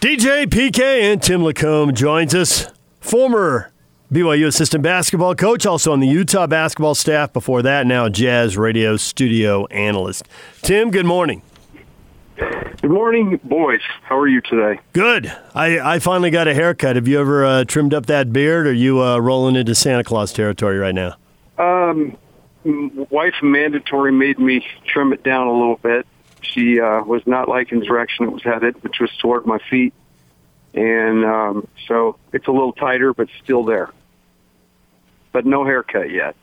DJ PK and Tim LaComb joins us, former BYU assistant basketball coach, also on the Utah basketball staff. Before that, now Jazz radio studio analyst. Tim, good morning. Good morning, boys. How are you today? Good. I, I finally got a haircut. Have you ever uh, trimmed up that beard, or are you uh, rolling into Santa Claus territory right now? Um, wife mandatory made me trim it down a little bit. She uh, was not liking the direction it was headed, which was toward my feet, and um, so it's a little tighter, but still there. But no haircut yet.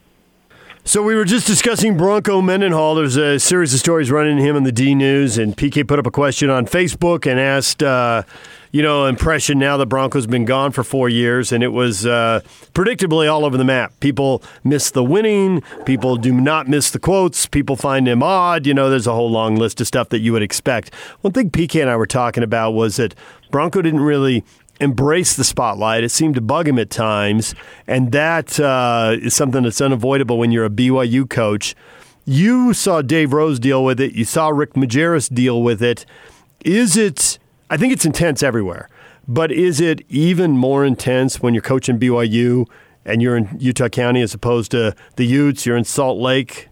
So we were just discussing Bronco Mendenhall. There's a series of stories running him in the D News, and PK put up a question on Facebook and asked, uh, you know, impression now that Bronco's been gone for four years, and it was uh, predictably all over the map. People miss the winning. People do not miss the quotes. People find him odd. You know, there's a whole long list of stuff that you would expect. One thing PK and I were talking about was that Bronco didn't really embrace the spotlight. It seemed to bug him at times, and that uh, is something that's unavoidable when you're a BYU coach. You saw Dave Rose deal with it. You saw Rick Majerus deal with it. Is it? I think it's intense everywhere, but is it even more intense when you're coaching BYU and you're in Utah County as opposed to the Utes? You're in Salt Lake.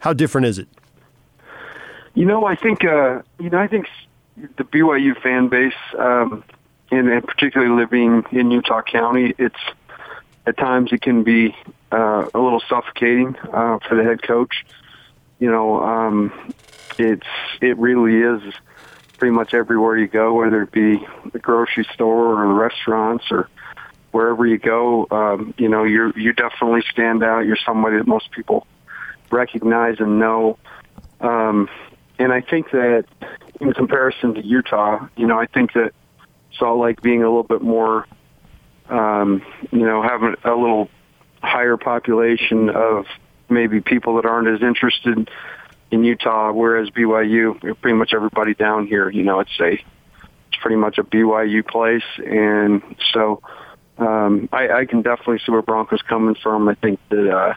How different is it? You know, I think uh, you know, I think the BYU fan base. Um, and, and particularly living in Utah County, it's at times it can be uh, a little suffocating uh, for the head coach. You know, um, it's it really is pretty much everywhere you go, whether it be the grocery store or the restaurants or wherever you go. Um, you know, you you definitely stand out. You're somebody that most people recognize and know. Um, and I think that in comparison to Utah, you know, I think that Salt Lake being a little bit more, um, you know, having a little higher population of maybe people that aren't as interested in Utah, whereas BYU, pretty much everybody down here, you know, it's a, it's pretty much a BYU place, and so um, I, I can definitely see where Broncos coming from. I think that uh,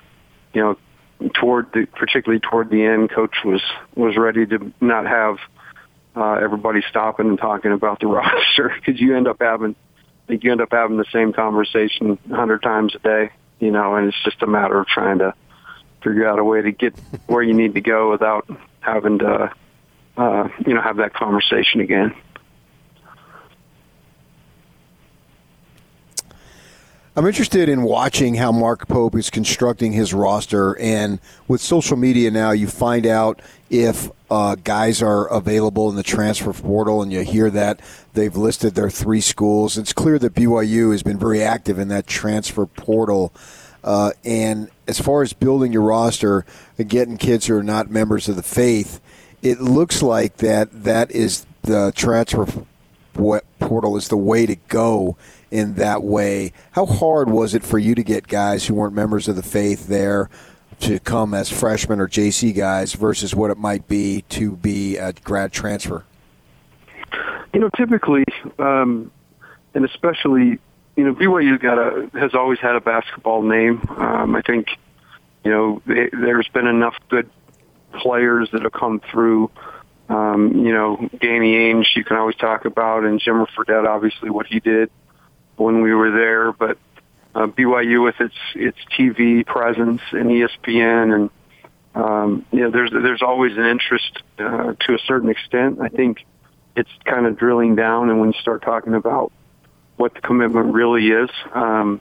you know, toward the particularly toward the end, coach was was ready to not have uh, everybody stopping and talking about the roster because you end up having think you end up having the same conversation a hundred times a day, you know, and it's just a matter of trying to figure out a way to get where you need to go without having to, uh, you know, have that conversation again. I'm interested in watching how Mark Pope is constructing his roster, and with social media now, you find out if uh, guys are available in the transfer portal, and you hear that they've listed their three schools. It's clear that BYU has been very active in that transfer portal. Uh, and as far as building your roster and getting kids who are not members of the faith, it looks like that that is the transfer portal is the way to go in that way. How hard was it for you to get guys who weren't members of the faith there to come as freshmen or JC guys versus what it might be to be a grad transfer? You know, typically, um, and especially, you know, BYU got a has always had a basketball name. Um, I think, you know, they, there's been enough good players that have come through. Um, you know, Danny Ainge, you can always talk about, and Jimmer Fredette, obviously what he did when we were there, but uh, BYU with its its TV presence and ESPN and um, you know there's there's always an interest uh, to a certain extent. I think it's kind of drilling down, and when you start talking about what the commitment really is, um,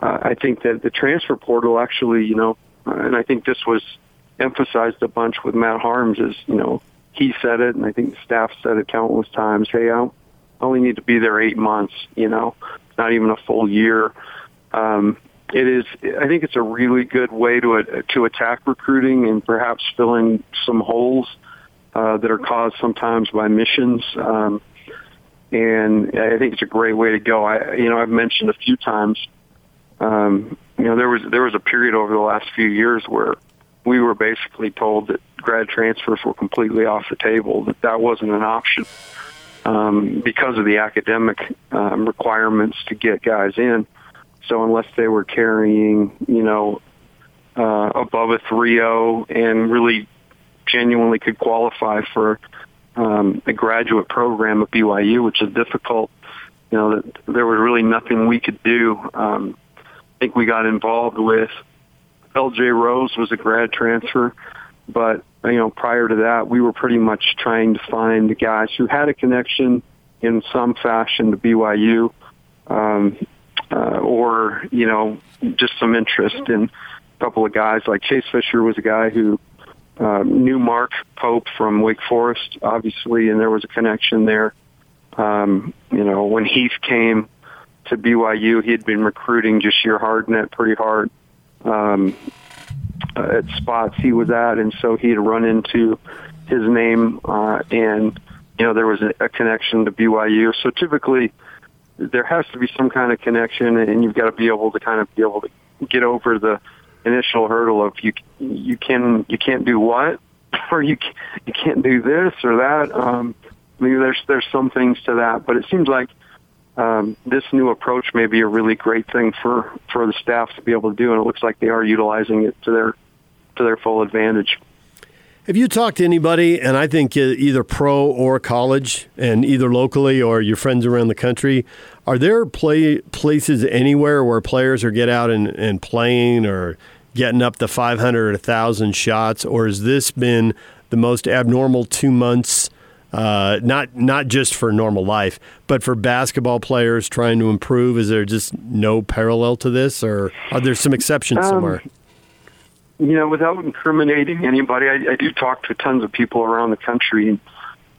uh, I think that the transfer portal actually, you know, uh, and I think this was emphasized a bunch with Matt Haarms is, you know, he said it, and I think the staff said it countless times. Hey, I only need to be there eight months, you know, not even a full year. Um, it is, I think it's a really good way to, to attack recruiting and perhaps fill in some holes uh, that are caused sometimes by missions. Um, and I think it's a great way to go. I, you know, I've mentioned a few times, um, you know, there was, there was a period over the last few years where we were basically told that grad transfers were completely off the table, that that wasn't an option um, because of the academic um, requirements to get guys in. So unless they were carrying, you know, uh, above a 3.0 and really genuinely could qualify for um, a graduate program at BYU, which is difficult. You know, that there was really nothing we could do. Um, I think we got involved with L.J. Rose was a grad transfer, but you know, prior to that, we were pretty much trying to find guys who had a connection in some fashion to BYU, um, uh, or you know, just some interest in a couple of guys. Like Chase Fischer was a guy who uh, Mark Pope from Wake Forest, obviously, and there was a connection there. Um, you know, when Heath came to BYU, he had been recruiting Jahshire Hardnett pretty hard um, uh, at spots he was at, and so he had run into his name, uh, and you know there was a, a connection to BYU. So typically, there has to be some kind of connection, and you've got to be able to kind of be able to get over the initial hurdle of you you can you can't do what or you you can't do this or that. Um, I mean, there's there's some things to that, but it seems like um, this new approach may be a really great thing for for the staff to be able to do, and it looks like they are utilizing it to their to their full advantage. Have you talked to anybody, and I think either pro or college, and either locally or your friends around the country, are there play places anywhere where players are get out and, and playing or getting up to 500 or 1,000 shots, or has this been the most abnormal two months? Uh, not not just for normal life, but for basketball players trying to improve. Is there just no parallel to this, or are there some exceptions um, somewhere? You know, without incriminating anybody, I, I do talk to tons of people around the country.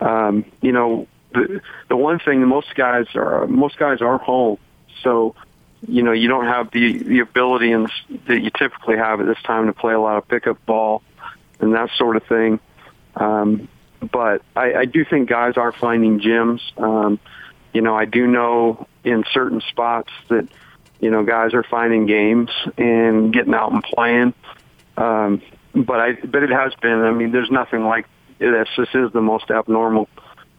Um, you know, the the one thing most guys are most guys are home, so you know, you don't have the the ability and that you typically have at this time to play a lot of pickup ball and that sort of thing. Um, but I, I do think guys are finding gyms. Um, you know, I do know in certain spots that you know guys are finding games and getting out and playing. Um, but I, but it has been. I mean, there's nothing like this. This is the most abnormal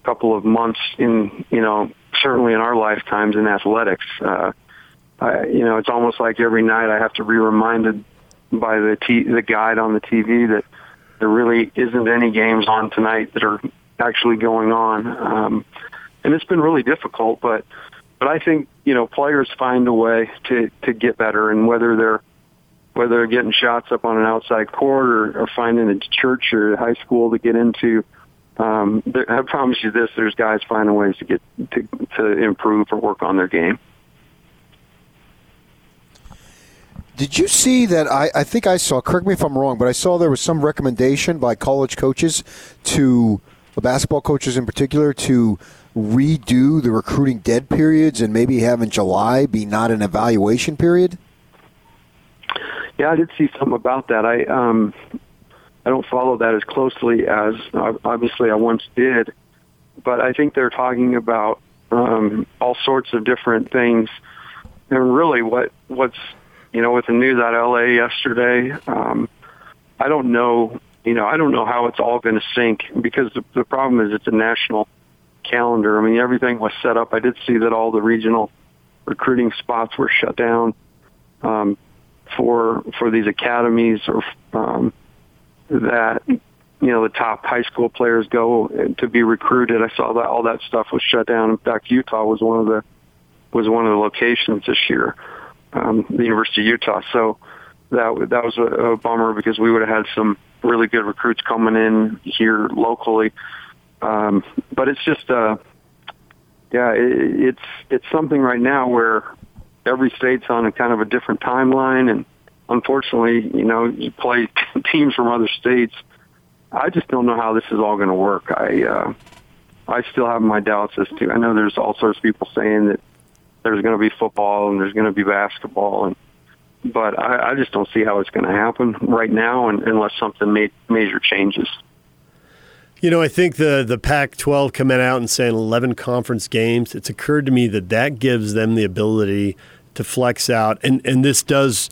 couple of months in you know certainly in our lifetimes in athletics. Uh, I, you know, it's almost like every night I have to be reminded by the t- the guide on the TV that there really isn't any games on tonight that are actually going on, um, and it's been really difficult. But but I think you know players find a way to to get better, and whether they're whether they're getting shots up on an outside court or, or finding a church or a high school to get into. Um, I promise you this: there's guys finding ways to get to to improve or work on their game. Did you see that? I, I think I saw, correct me if I'm wrong, but I saw there was some recommendation by college coaches to, basketball coaches in particular, to redo the recruiting dead periods and maybe have in July be not an evaluation period? Yeah, I did see something about that. I um, I don't follow that as closely as obviously I once did, but I think they're talking about um, all sorts of different things. And really, what what's you know, with the news out of LA yesterday, um, I don't know, you know, I don't know how it's all going to sync because the, the problem is it's a national calendar. I mean, everything was set up. I did see that all the regional recruiting spots were shut down um, for for these academies or um, that you know the top high school players go to be recruited. I saw that all that stuff was shut down. In fact, Utah was one of the was one of the locations this year um, the University of Utah. So that that was a, a bummer because we would have had some really good recruits coming in here locally. Um, but it's just, uh, yeah, it, it's it's something right now where every state's on a kind of a different timeline, and unfortunately, you know, you play teams from other states. I just don't know how this is all going to work. I uh, I still have my doubts as to. I know there's all sorts of people saying that there's going to be football and there's going to be basketball and but I, I just don't see how it's going to happen right now and, unless something ma- major changes. You know, I think the the Pac-12 coming out and saying 11 conference games. It's occurred to me that that gives them the ability to flex out, and and this does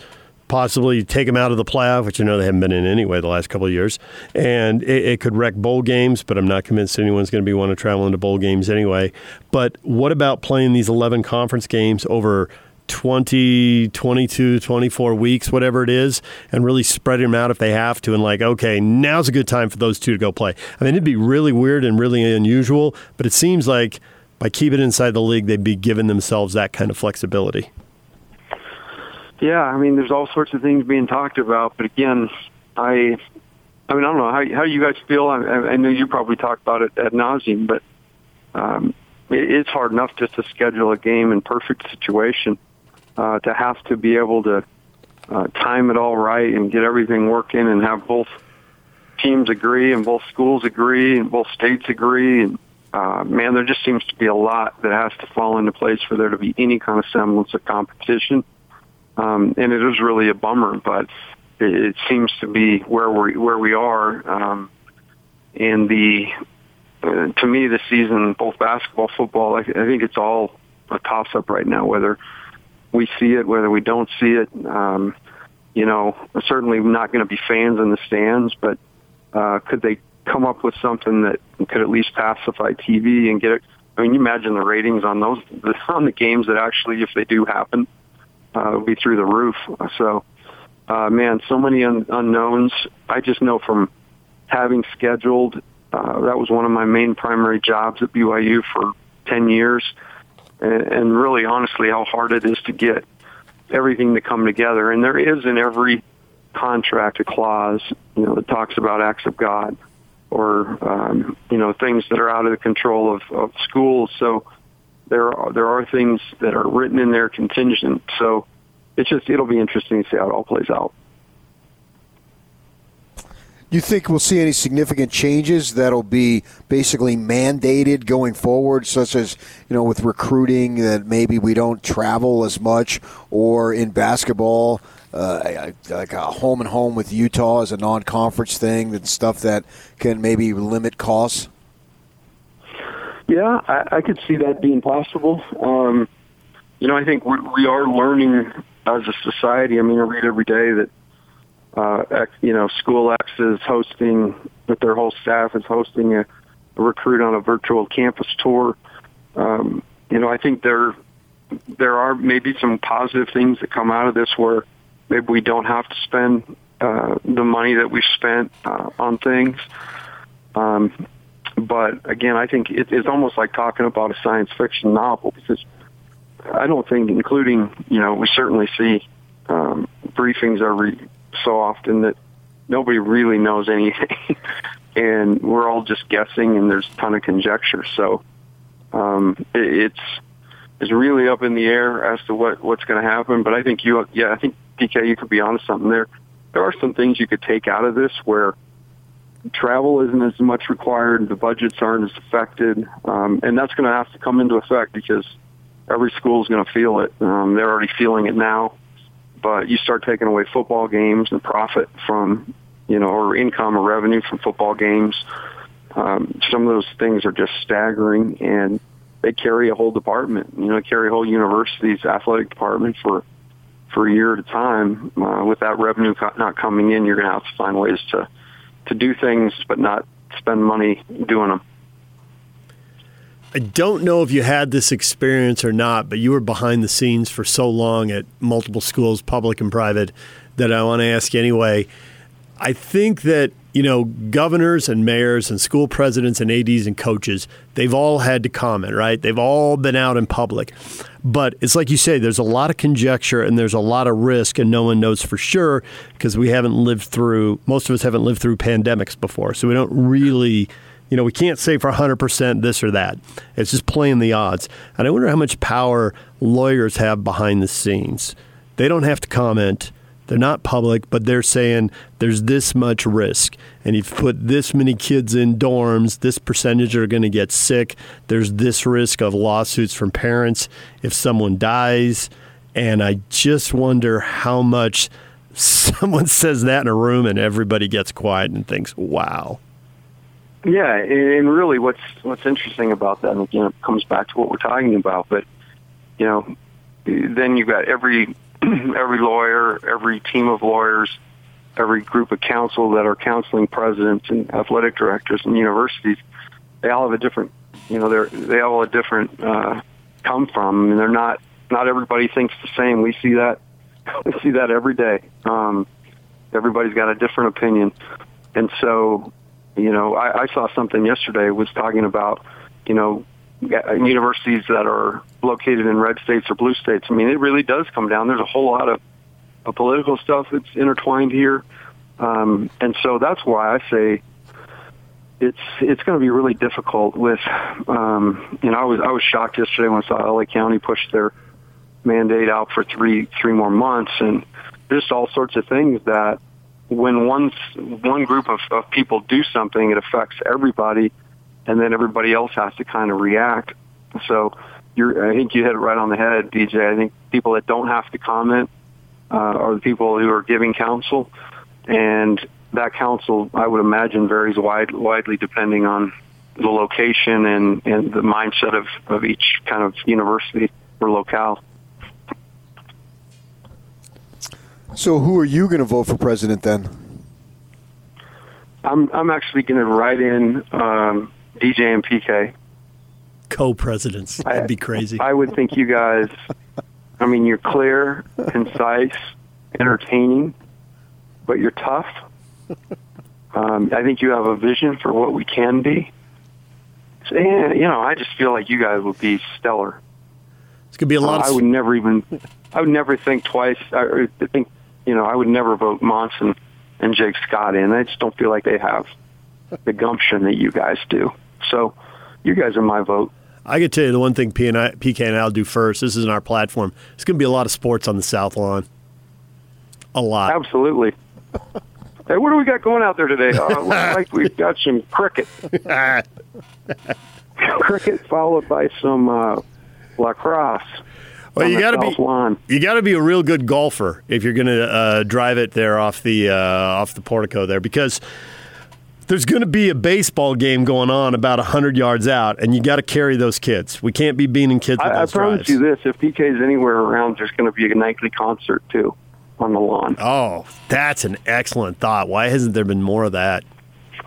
possibly take them out of the playoff, which I know they haven't been in anyway the last couple of years. And it, it could wreck bowl games, but I'm not convinced anyone's going to be want to travel into bowl games anyway. But what about playing these 11 conference games over 20, 22, 24 weeks, whatever it is, and really spreading them out if they have to. And like, okay, now's a good time for those two to go play. I mean, it'd be really weird and really unusual, but it seems like by keeping it inside the league, they'd be giving themselves that kind of flexibility. Yeah, I mean, there's all sorts of things being talked about, but again, I, I mean, I don't know how how you guys feel. I, I know you probably talk about it ad nauseum, but um, it, it's hard enough just to schedule a game in perfect situation uh, to have to be able to uh, time it all right and get everything working and have both teams agree and both schools agree and both states agree and uh, man, there just seems to be a lot that has to fall into place for there to be any kind of semblance of competition. Um, and it is really a bummer, but it, it seems to be where we where we are. Um, and the uh, to me, this season, both basketball, football, I, I think it's all a toss up right now. Whether we see it, whether we don't see it, um, you know, certainly not going to be fans in the stands, but uh, could they come up with something that could at least pacify TV and get it. I mean, you imagine the ratings on those on the games that actually, if they do happen, will be through the roof. So, uh, man, so many un- unknowns. I just know from having scheduled. Uh, that was one of my main primary jobs at BYU for ten years, and, and really, honestly, how hard it is to get everything to come together. And there is in every contract a clause, you know, that talks about acts of God or um, you know things that are out of the control of, of schools. So there are there are things that are written in there contingent. So it's just it'll be interesting to see how it all plays out. Do you think we'll see any significant changes that'll be basically mandated going forward, such as you know with recruiting that maybe we don't travel as much, or in basketball? uh, like a home and home with Utah as a non-conference thing and stuff that can maybe limit costs? Yeah, I, I could see that being possible. Um, you know, I think we, we are learning as a society. I mean, I read every day that uh, you know School X is hosting that their whole staff is hosting a, a recruit on a virtual campus tour. Um, you know, I think there there are maybe some positive things that come out of this where maybe we don't have to spend uh, the money that we've spent uh, on things. Um, but again, I think it, it's almost like talking about a science fiction novel because I don't think, including you know, we certainly see um, briefings every so often that nobody really knows anything, and we're all just guessing, and there's a ton of conjecture. So um, it, it's it's really up in the air as to what what's going to happen. But I think you, yeah, I think PK, you could be onto something there. There are some things you could take out of this where travel isn't as much required, the budgets aren't as affected, um, and that's going to have to come into effect because every school is going to feel it. Um, they're already feeling it now, but you start taking away football games and profit from, you know, or income or revenue from football games. Um, some of those things are just staggering, and they carry a whole department. You know, carry a whole university's athletic department for for a year at a time. Uh, with that revenue not coming in, you're going to have to find ways to to do things, but not spend money doing them. I don't know if you had this experience or not, but you were behind the scenes for so long at multiple schools, public and private, that I want to ask anyway. I think that you know, governors and mayors and school presidents and ADs and coaches, they've all had to comment, right? They've all been out in public. But it's like you say, there's a lot of conjecture and there's a lot of risk, and no one knows for sure because we haven't lived through, most of us haven't lived through pandemics before. So we don't really, you know, we can't say for 100% this or that. It's just playing the odds. And I wonder how much power lawyers have behind the scenes. They don't have to comment they're not public, but they're saying there's this much risk. And if you put this many kids in dorms, this percentage are going to get sick. There's this risk of lawsuits from parents if someone dies. And I just wonder how much someone says that in a room and everybody gets quiet and thinks, wow. Yeah, and really what's what's interesting about that, and again, it comes back to what we're talking about, but, you know, then you've got every every lawyer, every team of lawyers, every group of counsel that are counseling presidents and athletic directors and universities, they all have a different, you know, they're they all have a different uh, come from. I mean, they're not not everybody thinks the same. We see that we see that every day. Um, everybody's got a different opinion, and so you know, I, I saw something yesterday was talking about you know universities that are located in red states or blue states. I mean, it really does come down. There's a whole lot of, of political stuff that's intertwined here, um, and so that's why I say it's it's going to be really difficult. With um, you know, I was I was shocked yesterday when I saw LA County push their mandate out for three three more months, and just all sorts of things that when one one group of, of people do something, it affects everybody, and then everybody else has to kind of react. So you're, I think you hit it right on the head, DJ. I think people that don't have to comment uh, are the people who are giving counsel, and that counsel, I would imagine, varies wide, widely depending on the location and, and the mindset of, of each kind of university or locale. So, who are you going to vote for president then? I'm I'm actually going to write in um, DJ and PK. Co-presidents. That'd be crazy. I would think you guys. I mean, you're clear, concise, entertaining, but you're tough. Um, I think you have a vision for what we can be. So, yeah, you know, I just feel like you guys would be stellar. It's gonna be a lot. Uh, of... I would never even. I would never think twice. I think you know, I would never vote Monson and Jake Scott in. I just don't feel like they have the gumption that you guys do. So, you guys are my vote. I can tell you the one thing P and I, PK and I'll do first. This isn't our platform. It's going to be a lot of sports on the South Lawn. A lot. Absolutely. hey, what do we got going out there today? Uh, looks like we've got some cricket. cricket followed by some uh, lacrosse. Well, you got to be lawn. you got to be a real good golfer if you're going to uh, drive it there off the uh, off the portico there because there's going to be a baseball game going on about hundred yards out, and you got to carry those kids. We can't be beaning kids. With I, those I promise drives. you this: if PK is anywhere around, there's going to be a nightly concert too on the lawn. Oh, that's an excellent thought. Why hasn't there been more of that?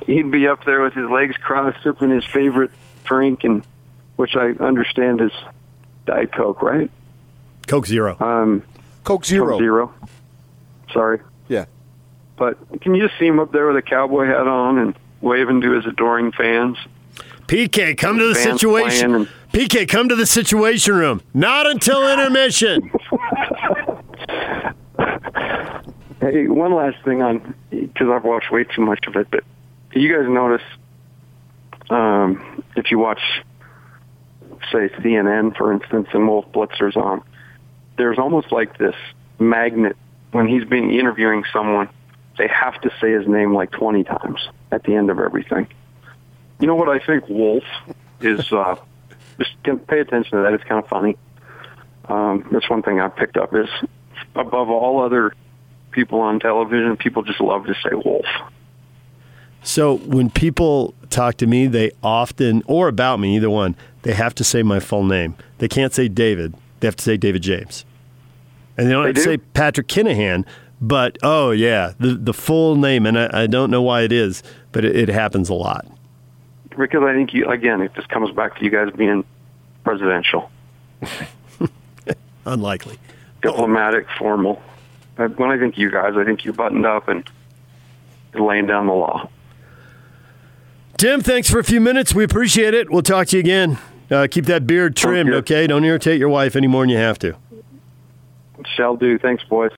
He'd be up there with his legs crossed, sipping his favorite drink, and which I understand is Diet Coke, right? Coke Zero. Um, Coke Zero. Coke Zero. Sorry. Yeah. But can you just see him up there with a cowboy hat on and waving to his adoring fans? PK, come to the situation. And- PK, come to the situation room. Not until intermission. hey, one last thing on because I've watched way too much of it, but you guys notice um, if you watch, say, CNN, for instance, and Wolf Blitzer's on, there's almost like this magnet when he's been interviewing someone. They have to say his name like 20 times at the end of everything. You know what I think, Wolf, is uh, just pay attention to that. It's kind of funny. Um, that's one thing I've picked up is above all other people on television, people just love to say Wolf. So when people talk to me, they often, or about me, either one, they have to say my full name. They can't say David. They have to say David James. And they don't they have to do? say Patrick Kinahan, but oh yeah, the the full name, and I, I don't know why it is, but it, it, happens a lot. Because I think you again, it just comes back to you guys being presidential, unlikely, diplomatic, oh. formal. When I think you guys, I think you buttoned up and laying down the law. Tim, thanks for a few minutes. We appreciate it. We'll talk to you again. Uh, keep that beard trimmed, okay? Don't irritate your wife any more than you have to. Shall do. Thanks, boys.